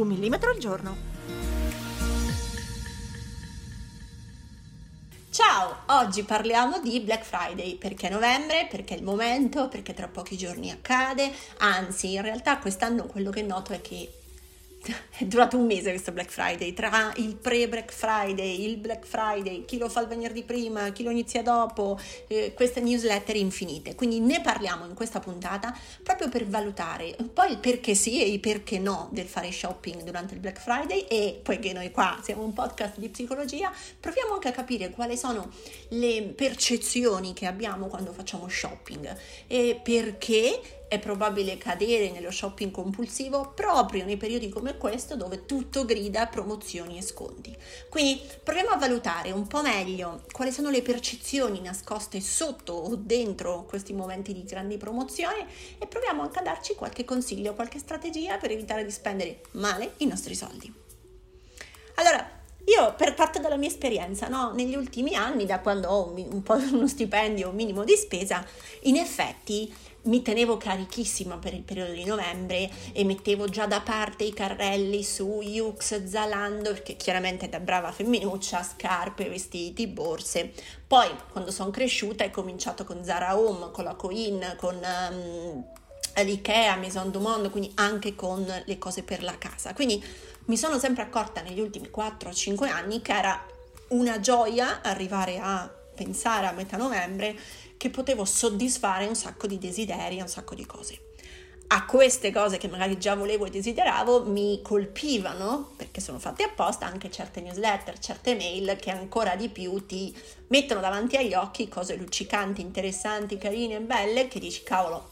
Un millimetro al giorno. Ciao, oggi parliamo di Black Friday, perché novembre, perché è il momento, perché tra pochi giorni accade, anzi in realtà quest'anno quello che noto è che è durato un mese questo Black Friday, tra il pre-Black Friday, il Black Friday, chi lo fa il venerdì prima, chi lo inizia dopo, eh, queste newsletter infinite. Quindi ne parliamo in questa puntata proprio per valutare un po' il perché sì e il perché no del fare shopping durante il Black Friday e poiché noi qua siamo un podcast di psicologia, proviamo anche a capire quali sono le percezioni che abbiamo quando facciamo shopping e perché è probabile cadere nello shopping compulsivo proprio nei periodi come questo dove tutto grida promozioni e sconti. Quindi proviamo a valutare un po' meglio quali sono le percezioni nascoste sotto o dentro questi momenti di grandi promozioni e proviamo anche a darci qualche consiglio, qualche strategia per evitare di spendere male i nostri soldi. Allora, io per parte della mia esperienza, no, negli ultimi anni, da quando ho un, un po' uno stipendio, minimo di spesa, in effetti mi tenevo carichissima per il periodo di novembre e mettevo già da parte i carrelli su Yux, Zalando, perché chiaramente da brava femminuccia, scarpe, vestiti, borse. Poi quando sono cresciuta ho cominciato con Zara Home, con la Coin, con um, l'Ikea, Maison du Monde, quindi anche con le cose per la casa. Quindi mi sono sempre accorta negli ultimi 4-5 anni che era una gioia arrivare a pensare a metà novembre che potevo soddisfare un sacco di desideri, un sacco di cose. A queste cose che magari già volevo e desideravo mi colpivano, perché sono fatte apposta, anche certe newsletter, certe mail che ancora di più ti mettono davanti agli occhi cose luccicanti, interessanti, carine e belle che dici cavolo,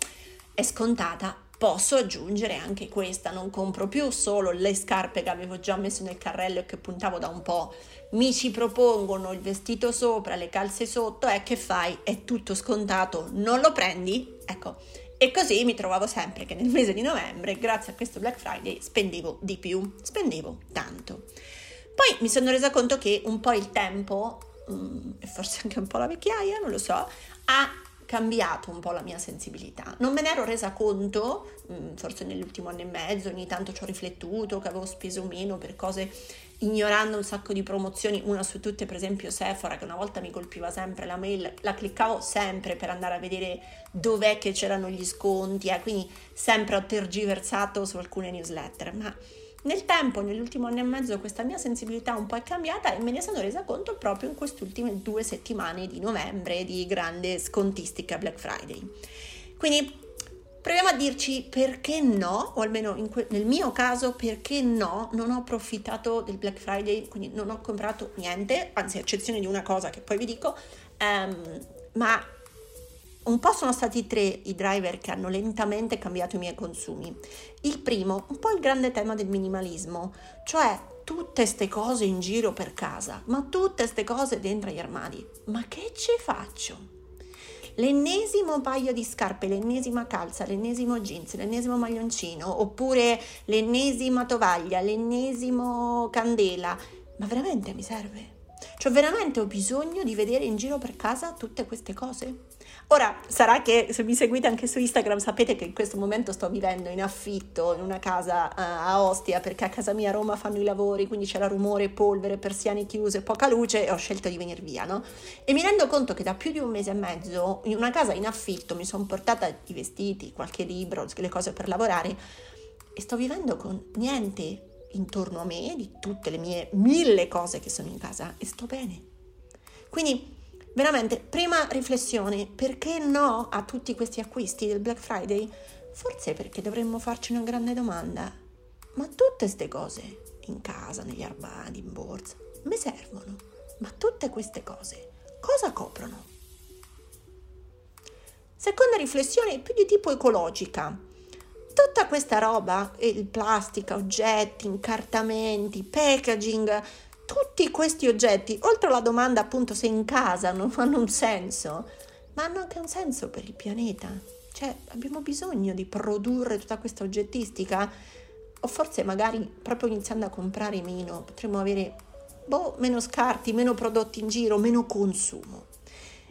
è scontata, posso aggiungere anche questa, non compro più solo le scarpe che avevo già messo nel carrello e che puntavo da un po', mi ci propongono il vestito sopra, le calze sotto, e eh, che fai? È tutto scontato, non lo prendi? Ecco, e così mi trovavo sempre che nel mese di novembre, grazie a questo Black Friday, spendevo di più, spendevo tanto. Poi mi sono resa conto che un po' il tempo, mm, e forse anche un po' la vecchiaia, non lo so, ha cambiato un po' la mia sensibilità. Non me ne ero resa conto, mm, forse nell'ultimo anno e mezzo, ogni tanto ci ho riflettuto che avevo speso meno per cose ignorando un sacco di promozioni, una su tutte per esempio Sephora che una volta mi colpiva sempre la mail, la cliccavo sempre per andare a vedere dov'è che c'erano gli sconti, eh, quindi sempre ho tergiversato su alcune newsletter, ma nel tempo, nell'ultimo anno e mezzo, questa mia sensibilità un po' è cambiata e me ne sono resa conto proprio in queste ultime due settimane di novembre di grande scontistica Black Friday. Quindi proviamo a dirci perché no, o almeno que- nel mio caso perché no, non ho approfittato del Black Friday, quindi non ho comprato niente, anzi a eccezione di una cosa che poi vi dico, um, ma un po' sono stati tre i driver che hanno lentamente cambiato i miei consumi. Il primo, un po' il grande tema del minimalismo, cioè tutte queste cose in giro per casa, ma tutte queste cose dentro gli armadi. Ma che ci faccio? l'ennesimo paio di scarpe, l'ennesima calza, l'ennesimo jeans, l'ennesimo maglioncino, oppure l'ennesima tovaglia, l'ennesimo candela. Ma veramente mi serve? Cioè veramente ho bisogno di vedere in giro per casa tutte queste cose? Ora, sarà che se mi seguite anche su Instagram sapete che in questo momento sto vivendo in affitto in una casa uh, a Ostia perché a casa mia a Roma fanno i lavori, quindi c'era rumore, polvere, persiane chiuse, poca luce e ho scelto di venire via, no? E mi rendo conto che da più di un mese e mezzo in una casa in affitto mi sono portata i vestiti, qualche libro, le cose per lavorare e sto vivendo con niente intorno a me di tutte le mie mille cose che sono in casa e sto bene. Quindi veramente, prima riflessione, perché no a tutti questi acquisti del Black Friday? Forse perché dovremmo farci una grande domanda. Ma tutte queste cose, in casa, negli armadi, in borsa, mi servono? Ma tutte queste cose, cosa coprono? Seconda riflessione più di tipo ecologica. tutta questa roba, il plastica, oggetti, incartamenti, packaging, tutti questi oggetti, oltre alla domanda appunto se in casa non hanno un senso, ma hanno anche un senso per il pianeta. Cioè abbiamo bisogno di produrre tutta questa oggettistica o forse magari proprio iniziando a comprare meno potremmo avere boh, meno scarti, meno prodotti in giro, meno consumo.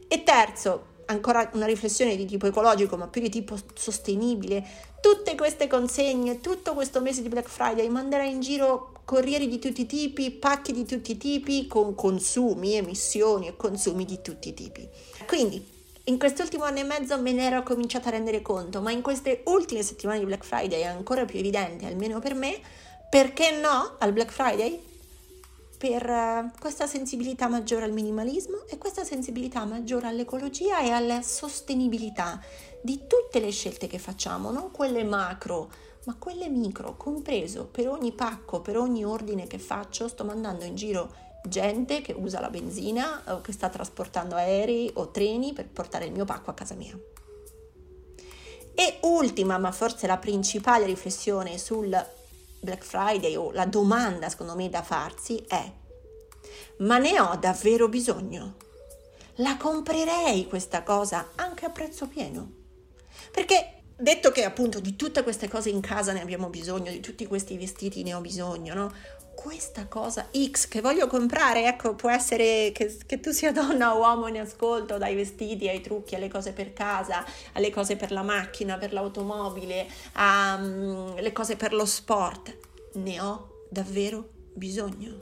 E terzo, ancora una riflessione di tipo ecologico, ma più di tipo sostenibile, tutte queste consegne, tutto questo mese di Black Friday manderai in giro corrieri di tutti i tipi, pacchi di tutti i tipi, con consumi, emissioni e consumi di tutti i tipi. Quindi, in quest'ultimo anno e mezzo me ne ero cominciata a rendere conto, ma in queste ultime settimane di Black Friday è ancora più evidente, almeno per me, perché no al Black Friday? Per eh, questa sensibilità maggiore al minimalismo e questa sensibilità maggiore all'ecologia e alla sostenibilità di tutte le scelte che facciamo, non quelle macro, ma quelle micro, compreso per ogni pacco, per ogni ordine che faccio, sto mandando in giro gente che usa la benzina o che sta trasportando aerei o treni per portare il mio pacco a casa mia. E ultima, ma forse la principale riflessione sul Black Friday o la domanda secondo me da farsi è ma ne ho davvero bisogno? La comprerei questa cosa anche a prezzo pieno? Perché detto che appunto di tutte queste cose in casa ne abbiamo bisogno, di tutti questi vestiti ne ho bisogno, no? Questa cosa X che voglio comprare, ecco, può essere che, che tu sia donna o uomo in ascolto, dai vestiti ai trucchi, alle cose per casa, alle cose per la macchina, per l'automobile, alle cose per lo sport. Ne ho davvero bisogno.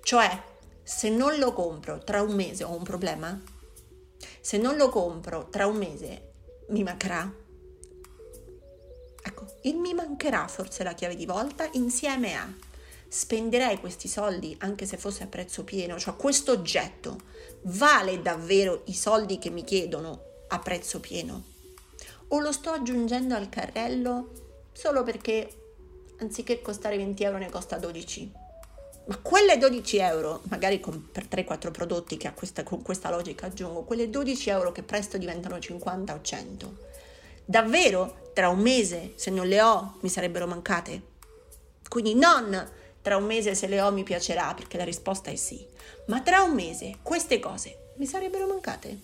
Cioè, se non lo compro tra un mese ho un problema? Se non lo compro tra un mese mi mancherà? Ecco, il mi mancherà forse la chiave di volta insieme a spenderei questi soldi anche se fosse a prezzo pieno, cioè questo oggetto vale davvero i soldi che mi chiedono a prezzo pieno? O lo sto aggiungendo al carrello solo perché anziché costare 20 euro ne costa 12? Ma quelle 12 euro, magari con, per 3-4 prodotti che questa, con questa logica aggiungo, quelle 12 euro che presto diventano 50 o 100, davvero tra un mese, se non le ho, mi sarebbero mancate? Quindi non tra un mese se le ho mi piacerà, perché la risposta è sì, ma tra un mese queste cose mi sarebbero mancate?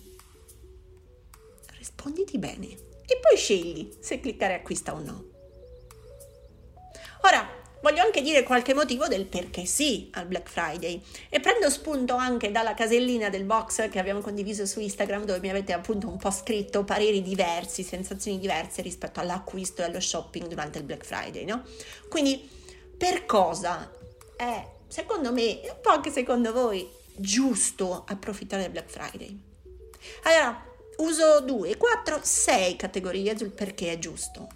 Risponditi bene e poi scegli se cliccare acquista o no. Ora, voglio anche dire qualche motivo del perché sì al Black Friday e prendo spunto anche dalla casellina del box che abbiamo condiviso su Instagram dove mi avete appunto un po' scritto pareri diversi, sensazioni diverse rispetto all'acquisto e allo shopping durante il Black Friday, no? Quindi per cosa è secondo me e un po' anche secondo voi giusto approfittare del Black Friday? Allora, uso 2, 4, 6 categorie sul perché è giusto.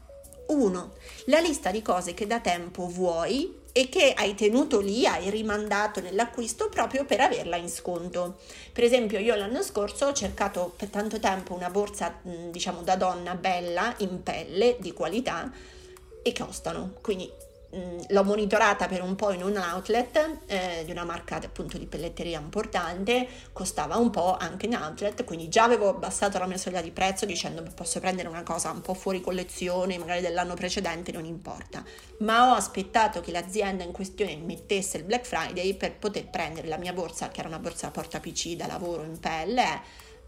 1. La lista di cose che da tempo vuoi e che hai tenuto lì, hai rimandato nell'acquisto proprio per averla in sconto. Per esempio, io l'anno scorso ho cercato per tanto tempo una borsa, diciamo da donna bella, in pelle, di qualità e costano. Quindi Mm, l'ho monitorata per un po' in un outlet eh, di una marca appunto di pelletteria importante, costava un po' anche in outlet, quindi già avevo abbassato la mia soglia di prezzo dicendo posso prendere una cosa un po' fuori collezione, magari dell'anno precedente, non importa, ma ho aspettato che l'azienda in questione mettesse il Black Friday per poter prendere la mia borsa, che era una borsa porta PC da lavoro in pelle,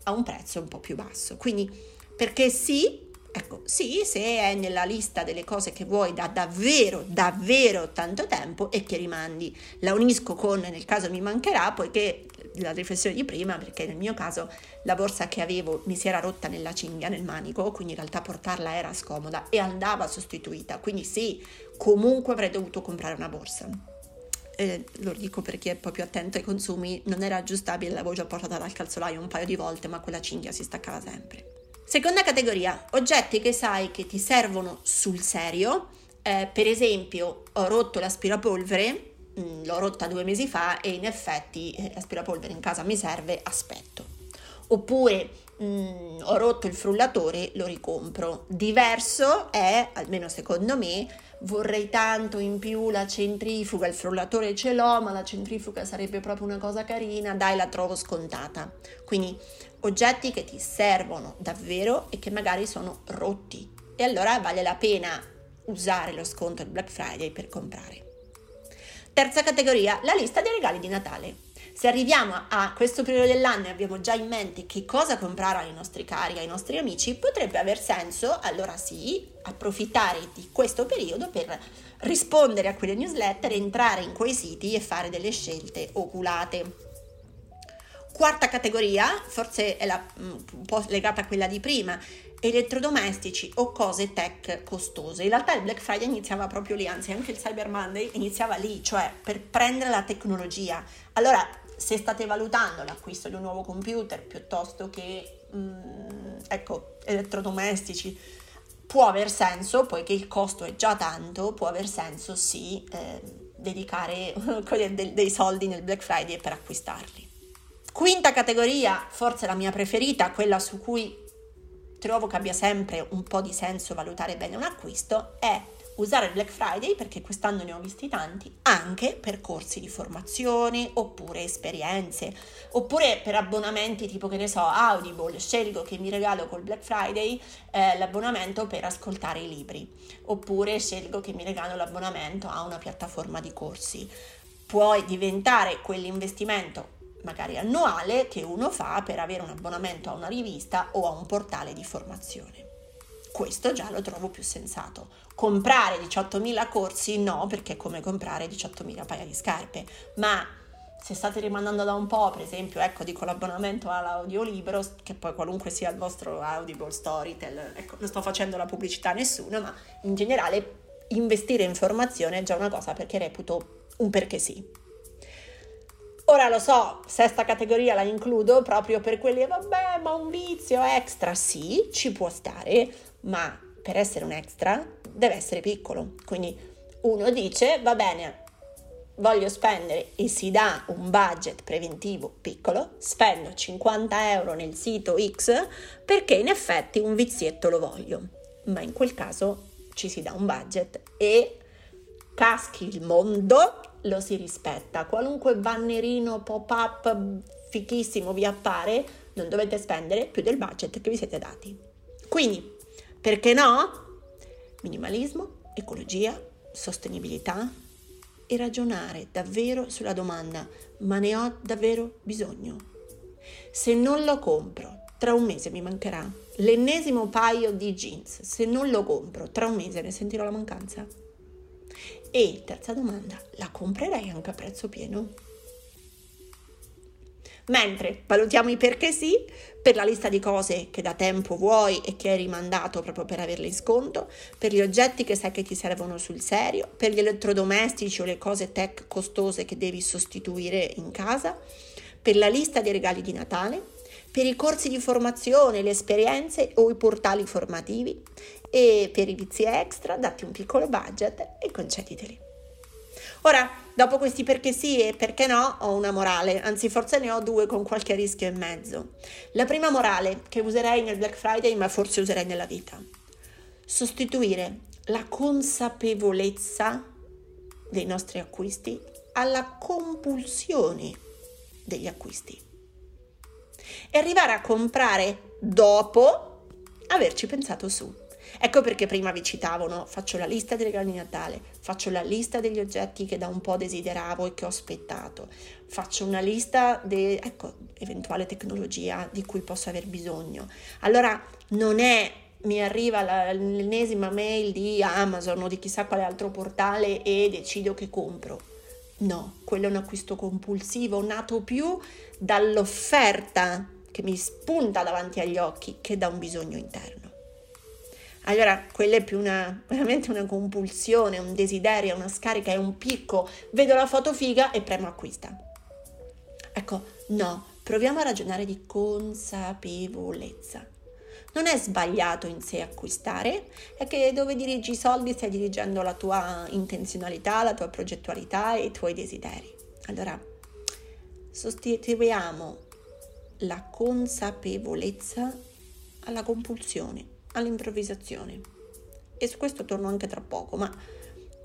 a un prezzo un po' più basso. Quindi perché sì, Ecco, sì, se è nella lista delle cose che vuoi da davvero, davvero tanto tempo e che rimandi. La unisco con nel caso mi mancherà, poiché la riflessione di prima, perché nel mio caso la borsa che avevo mi si era rotta nella cinghia, nel manico, quindi in realtà portarla era scomoda e andava sostituita. Quindi sì, comunque avrei dovuto comprare una borsa. Eh, lo dico per chi è più attento ai consumi, non era aggiustabile, l'avevo già portata dal calzolaio un paio di volte, ma quella cinghia si staccava sempre. Seconda categoria, oggetti che sai che ti servono sul serio. Eh, per esempio, ho rotto l'aspirapolvere, mh, mm, l'ho rotta due mesi fa e in effetti eh, l'aspirapolvere in casa mi serve, aspetto. Oppure mh, mm, ho rotto il frullatore, lo ricompro. Diverso è, almeno secondo me, vorrei tanto in più la centrifuga, il frullatore ce l'ho, ma la centrifuga sarebbe proprio una cosa carina, dai la trovo scontata. Quindi oggetti che ti servono davvero e che magari sono rotti. E allora vale la pena usare lo sconto del Black Friday per comprare. Terza categoria, la lista dei regali di Natale. Se arriviamo a questo periodo dell'anno e abbiamo già in mente che cosa comprare ai nostri cari, ai nostri amici, potrebbe aver senso, allora sì, approfittare di questo periodo per rispondere a quelle newsletter, entrare in quei siti e fare delle scelte oculate. Quarta categoria, forse è la, mm, un po' legata a quella di prima, elettrodomestici o cose tech costose. In realtà il Black Friday iniziava proprio lì, anzi anche il Cyber Monday iniziava lì, cioè per prendere la tecnologia. Allora se state valutando l'acquisto di un nuovo computer piuttosto che mm, ecco, elettrodomestici, può aver senso, poiché il costo è già tanto, può aver senso sì eh, dedicare dei soldi nel Black Friday per acquistarli. Quinta categoria, forse la mia preferita, quella su cui trovo che abbia sempre un po' di senso valutare bene un acquisto, è usare il Black Friday, perché quest'anno ne ho visti tanti, anche per corsi di formazione oppure esperienze, oppure per abbonamenti tipo che ne so, Audible, scelgo che mi regalo col Black Friday eh, l'abbonamento per ascoltare i libri, oppure scelgo che mi regalo l'abbonamento a una piattaforma di corsi. Puoi diventare quell'investimento magari annuale che uno fa per avere un abbonamento a una rivista o a un portale di formazione. Questo già lo trovo più sensato. Comprare 18.000 corsi no, perché è come comprare 18.000 paia di scarpe, ma se state rimandando da un po', per esempio, ecco, dico l'abbonamento all'audiolibro, che poi qualunque sia il vostro Audible, Storytel, ecco, non sto facendo la pubblicità a nessuno, ma in generale investire in formazione è già una cosa perché reputo un perché sì. Ora lo so, sesta categoria la includo proprio per quelli, vabbè, ma un vizio extra, sì, ci può stare, ma per essere un extra deve essere piccolo. Quindi uno dice, va bene, voglio spendere e si dà un budget preventivo piccolo, spendo 50 euro nel sito X perché in effetti un vizietto lo voglio. Ma in quel caso ci si dà un budget e caschi il mondo, lo si rispetta. Qualunque bannerino pop-up fichissimo vi appare, non dovete spendere più del budget che vi siete dati. Quindi perché no? Minimalismo, ecologia, sostenibilità e ragionare davvero sulla domanda, ma ne ho davvero bisogno? Se non lo compro, tra un mese mi mancherà l'ennesimo paio di jeans. Se non lo compro, tra un mese ne sentirò la mancanza. E terza domanda, la comprerei anche a prezzo pieno? Mentre valutiamo i perché sì per la lista di cose che da tempo vuoi e che hai rimandato proprio per averle in sconto, per gli oggetti che sai che ti servono sul serio, per gli elettrodomestici o le cose tech costose che devi sostituire in casa, per la lista dei regali di Natale, per i corsi di formazione, le esperienze o i portali formativi e per i vizi extra datti un piccolo budget e concediteli. Ora, dopo questi perché sì e perché no, ho una morale, anzi forse ne ho due con qualche rischio in mezzo. La prima morale, che userei nel Black Friday, ma forse userei nella vita. Sostituire la consapevolezza dei nostri acquisti alla compulsione degli acquisti. E arrivare a comprare dopo averci pensato su. Ecco perché prima vi citavo, no? faccio la lista dei regali di Natale, faccio la lista degli oggetti che da un po' desideravo e che ho aspettato, faccio una lista di ecco, eventuale tecnologia di cui posso aver bisogno. Allora non è mi arriva l'ennesima mail di Amazon o di chissà quale altro portale e decido che compro. No, quello è un acquisto compulsivo nato più dall'offerta che mi spunta davanti agli occhi che da un bisogno interno. Allora, quella è più una, veramente una compulsione, un desiderio, una scarica, è un picco. Vedo la foto figa e premo acquista. Ecco, no, proviamo a ragionare di consapevolezza. Non è sbagliato in sé acquistare, è che dove dirigi i soldi stai dirigendo la tua intenzionalità, la tua progettualità e i tuoi desideri. Allora, sostituiamo la consapevolezza alla compulsione all'improvvisazione. E su questo torno anche tra poco, ma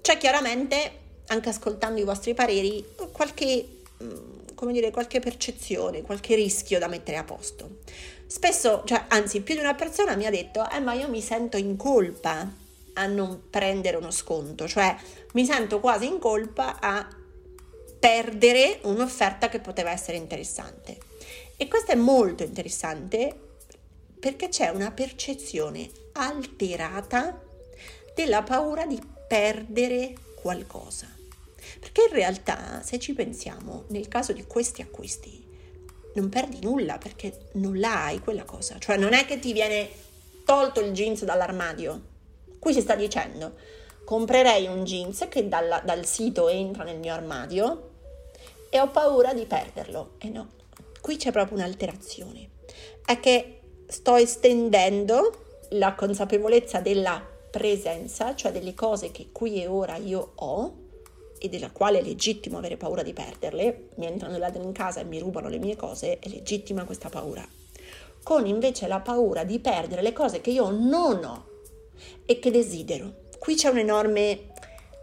c'è chiaramente, anche ascoltando i vostri pareri, qualche, mm, dire, qualche percezione, qualche rischio da mettere a posto. Spesso, cioè, anzi, più di una persona mi ha detto, eh, ma io mi sento in colpa a non prendere uno sconto, cioè mi sento quasi in colpa a perdere un'offerta che poteva essere interessante. E questo è molto interessante perché c'è una percezione alterata della paura di perdere qualcosa. Perché in realtà, se ci pensiamo, nel caso di questi acquisti, non perdi nulla perché non l'hai quella cosa. Cioè non è che ti viene tolto il jeans dall'armadio. Qui si sta dicendo, comprerei un jeans che dalla, dal sito entra nel mio armadio e ho paura di perderlo. E no, qui c'è proprio un'alterazione. È che sto estendendo la consapevolezza della presenza, cioè delle cose che qui e ora io ho e della quale è legittimo avere paura di perderle, mi entrano ladri in casa e mi rubano le mie cose, è legittima questa paura. Con invece la paura di perdere le cose che io non ho e che desidero. Qui c'è un enorme,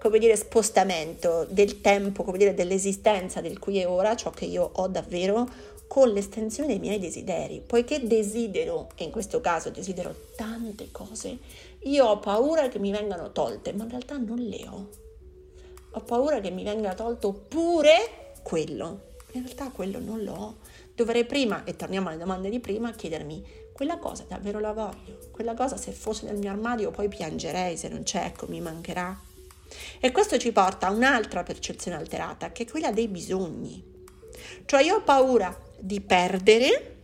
come dire, spostamento del tempo, come dire, dell'esistenza del qui e ora, ciò che io ho davvero, con l'estensione dei miei desideri. Poiché desidero, e in questo caso desidero tante cose, io ho paura che mi vengano tolte, ma in realtà non le ho ho paura che mi venga tolto pure quello. In realtà quello non l'ho. Dovrei prima, e torniamo alle domande di prima, chiedermi quella cosa davvero la voglio. Quella cosa se fosse nel mio armadio poi piangerei, se non c'è, ecco, mi mancherà. E questo ci porta a un'altra percezione alterata, che è quella dei bisogni. Cioè io ho paura di perdere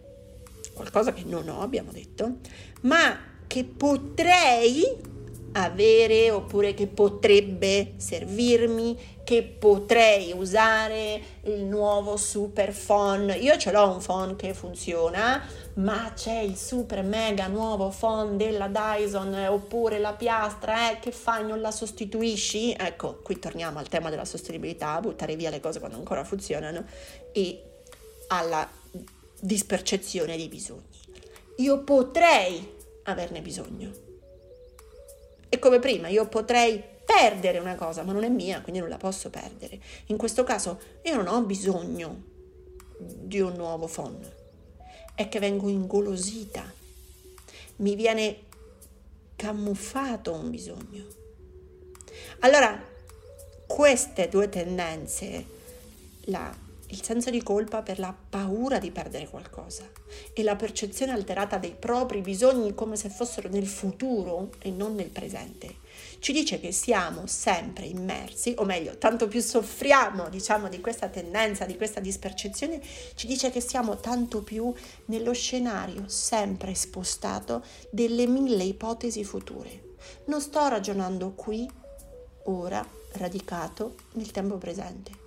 qualcosa che non ho, abbiamo detto, ma che potrei avere oppure che potrebbe servirmi, che potrei usare il nuovo super phone. Io ce l'ho un phone che funziona, ma c'è il super mega nuovo phone della Dyson oppure la piastra, eh, che fai, non la sostituisci? Ecco, qui torniamo al tema della sostenibilità, buttare via le cose quando ancora funzionano e alla dispercezione dei bisogni. Io potrei averne bisogno è come prima, io potrei perdere una cosa, ma non è mia, quindi non la posso perdere. In questo caso io non ho bisogno di un nuovo phone, è che vengo ingolosita, mi viene camuffato un bisogno. Allora, queste due tendenze, la il senso di colpa per la paura di perdere qualcosa e la percezione alterata dei propri bisogni come se fossero nel futuro e non nel presente. Ci dice che siamo sempre immersi, o meglio, tanto più soffriamo, diciamo, di questa tendenza, di questa dispercezione, ci dice che siamo tanto più nello scenario sempre spostato delle mille ipotesi future. Non sto ragionando qui, ora, radicato nel tempo presente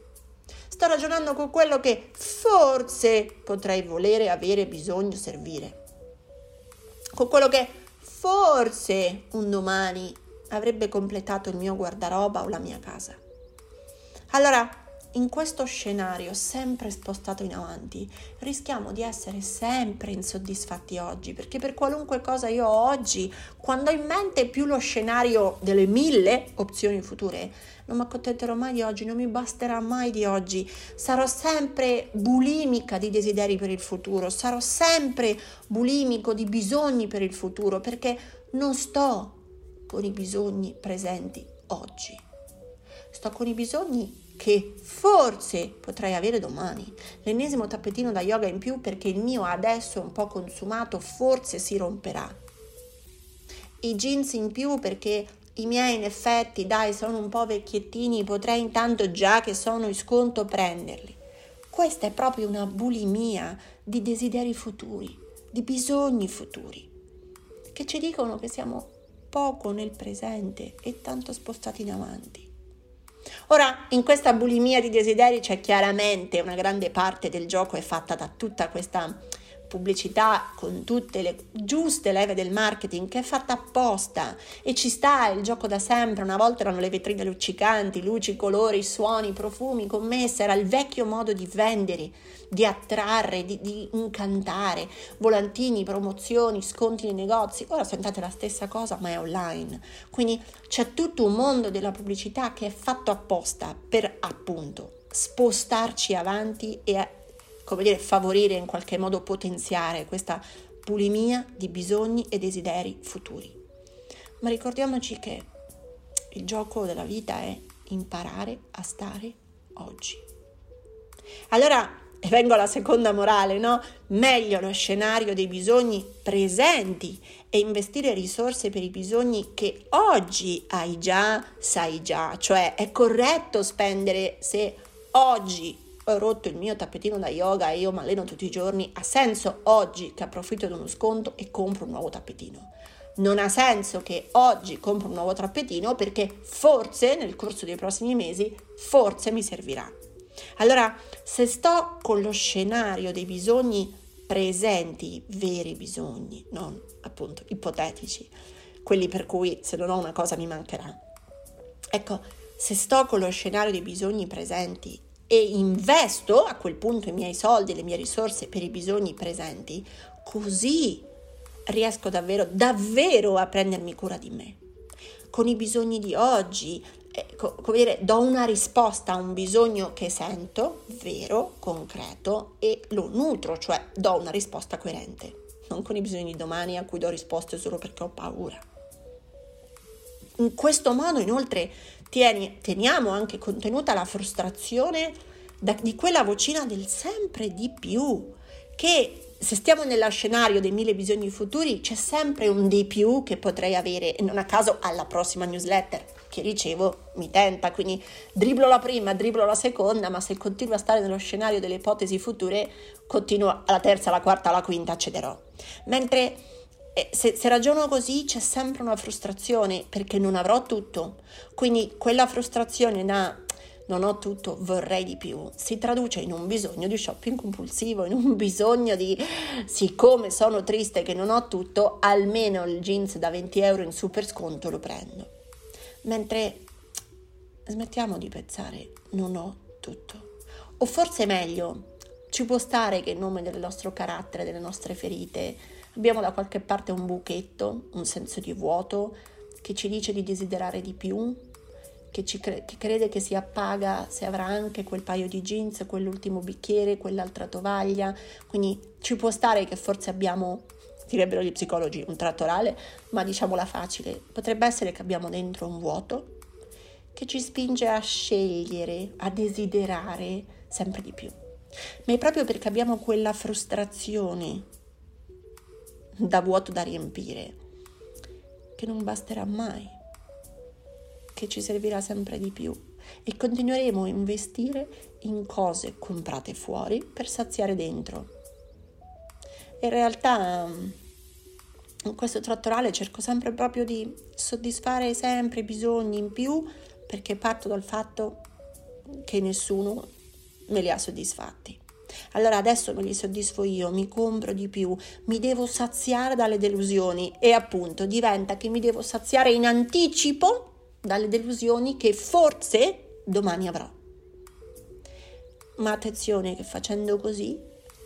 Sto ragionando con quello che forse potrei volere, avere, bisogno, servire. Con quello che forse un domani avrebbe completato il mio guardaroba o la mia casa. Allora, in questo scenario sempre spostato in avanti, rischiamo di essere sempre insoddisfatti oggi, perché per qualunque cosa io ho oggi, quando ho in mente più lo scenario delle mille opzioni future, non mi accontenterò mai di oggi, non mi basterà mai di oggi, sarò sempre bulimica di desideri per il futuro, sarò sempre bulimico di bisogni per il futuro, perché non sto con i bisogni presenti oggi. Sto con i bisogni che forse potrei avere domani. L'ennesimo tappetino da yoga in più perché il mio adesso è un po' consumato, forse si romperà. I jeans in più perché i miei in effetti, dai, sono un po' vecchiettini, potrei intanto già che sono in sconto prenderli. Questa è proprio una bulimia di desideri futuri, di bisogni futuri, che ci dicono che siamo poco nel presente e tanto spostati in avanti. Ora, in questa bulimia di desideri c'è chiaramente una grande parte del gioco è fatta da tutta questa pubblicità con tutte le giuste leve del marketing che è fatta apposta. E ci sta il gioco da sempre una volta erano le vetrine luccicanti luci, colori, suoni, profumi commesse era il vecchio modo di vendere di attrarre, di, di incantare. Volantini, promozioni, sconti nei negozi. Ora sentate la stessa cosa ma è online. Quindi c'è tutto un mondo della pubblicità che è fatto apposta per appunto spostarci avanti e come dire, favorire in qualche modo potenziare questa bulimia di bisogni e desideri futuri. ma ricordiamoci che il gioco della vita è imparare a stare oggi. Allora, e vengo alla seconda morale, no? Meglio lo scenario dei bisogni presenti e investire risorse per i bisogni che oggi hai già, sai già. Cioè è corretto spendere se oggi ho rotto il mio tappetino da yoga e io mi alleno tutti i giorni, ha senso oggi che approfitto di uno sconto e compro un nuovo tappetino. Non ha senso che oggi compro un nuovo tappetino perché forse nel corso dei prossimi mesi forse mi servirà. Allora, se sto con lo scenario dei bisogni presenti, veri bisogni, non appunto ipotetici, quelli per cui se non ho una cosa mi mancherà. Ecco, se sto con lo scenario dei bisogni presenti e investo a quel punto i miei soldi, le mie risorse per i bisogni presenti, così riesco davvero, davvero a prendermi cura di me. Con i bisogni di oggi eh, come dire, do una risposta a un bisogno che sento, vero, concreto, e lo nutro, cioè do una risposta coerente, non con i bisogni di domani a cui do risposte solo perché ho paura. In questo modo, inoltre, tieni, teniamo anche contenuta la frustrazione da, di quella vocina del sempre di più, che se stiamo nello scenario dei mille bisogni futuri, c'è sempre un di più che potrei avere, e non a caso alla prossima newsletter che ricevo mi tenta, quindi dribblo la prima, dribblo la seconda, ma se continuo a stare nello scenario delle ipotesi future, continuo alla terza, alla quarta, alla quinta, accederò. Mentre se, se ragiono così c'è sempre una frustrazione perché non avrò tutto, quindi quella frustrazione da non ho tutto, vorrei di più, si traduce in un bisogno di shopping compulsivo, in un bisogno di, siccome sono triste che non ho tutto, almeno il jeans da 20 euro in super sconto lo prendo mentre smettiamo di pensare non ho tutto. O forse meglio, ci può stare che in nome del nostro carattere, delle nostre ferite, abbiamo da qualche parte un buchetto, un senso di vuoto che ci dice di desiderare di più, che, cre- che crede che si appaga se avrà anche quel paio di jeans, quell'ultimo bicchiere, quell'altra tovaglia. Quindi ci può stare che forse abbiamo direbbero gli psicologi, un tratto orale, ma diciamola facile, potrebbe essere che abbiamo dentro un vuoto che ci spinge a scegliere, a desiderare sempre di più. Ma è proprio perché abbiamo quella frustrazione da vuoto da riempire che non basterà mai, che ci servirà sempre di più e continueremo a investire in cose comprate fuori per saziare dentro in realtà in questo trattorale cerco sempre proprio di soddisfare sempre i bisogni in più perché parto dal fatto che nessuno me li ha soddisfatti. Allora adesso me li soddisfo io, mi compro di più, mi devo saziare dalle delusioni e appunto diventa che mi devo saziare in anticipo dalle delusioni che forse domani avrò. Ma attenzione che facendo così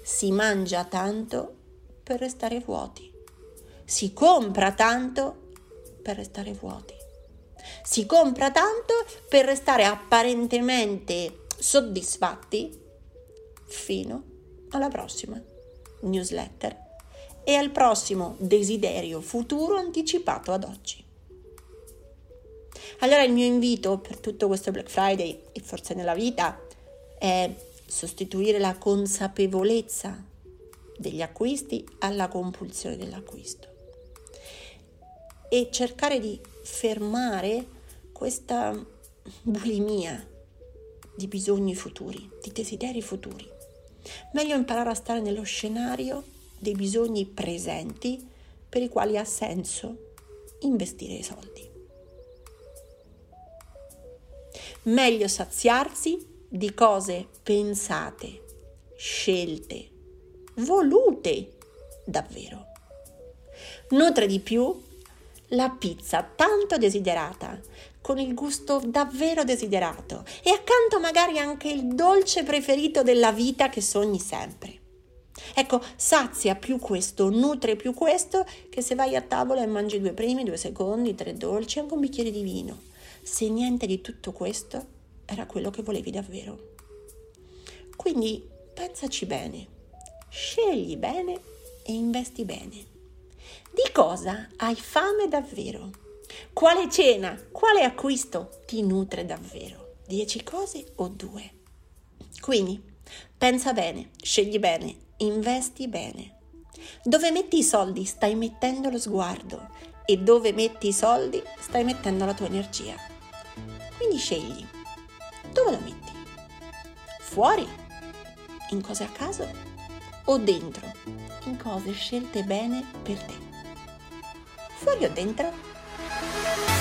si mangia tanto per restare vuoti. Si compra tanto per restare vuoti. Si compra tanto per restare apparentemente soddisfatti fino alla prossima newsletter e al prossimo desiderio futuro anticipato ad oggi. Allora il mio invito per tutto questo Black Friday e forse nella vita è sostituire la consapevolezza degli acquisti alla compulsione dell'acquisto e cercare di fermare questa bulimia di bisogni futuri, di desideri futuri. Meglio imparare a stare nello scenario dei bisogni presenti per i quali ha senso investire i soldi. Meglio saziarsi di cose pensate, scelte, volute davvero. Nutre di più la pizza tanto desiderata, con il gusto davvero desiderato e accanto magari anche il dolce preferito della vita che sogni sempre. Ecco, sazia più questo, nutre più questo, che se vai a tavola e mangi due primi, due secondi, tre dolci, anche un bicchiere di vino. Se niente di tutto questo era quello che volevi davvero. Quindi pensaci bene scegli bene e investi bene. Di cosa hai fame davvero? Quale cena, quale acquisto ti nutre davvero? 10 cose o due? Quindi pensa bene, scegli bene, investi bene. Dove metti i soldi stai mettendo lo sguardo e dove metti i soldi stai mettendo la tua energia. Quindi scegli. Dove la metti? Fuori? In cose a caso? O dentro? In cose scelte bene per te? Fuori o dentro?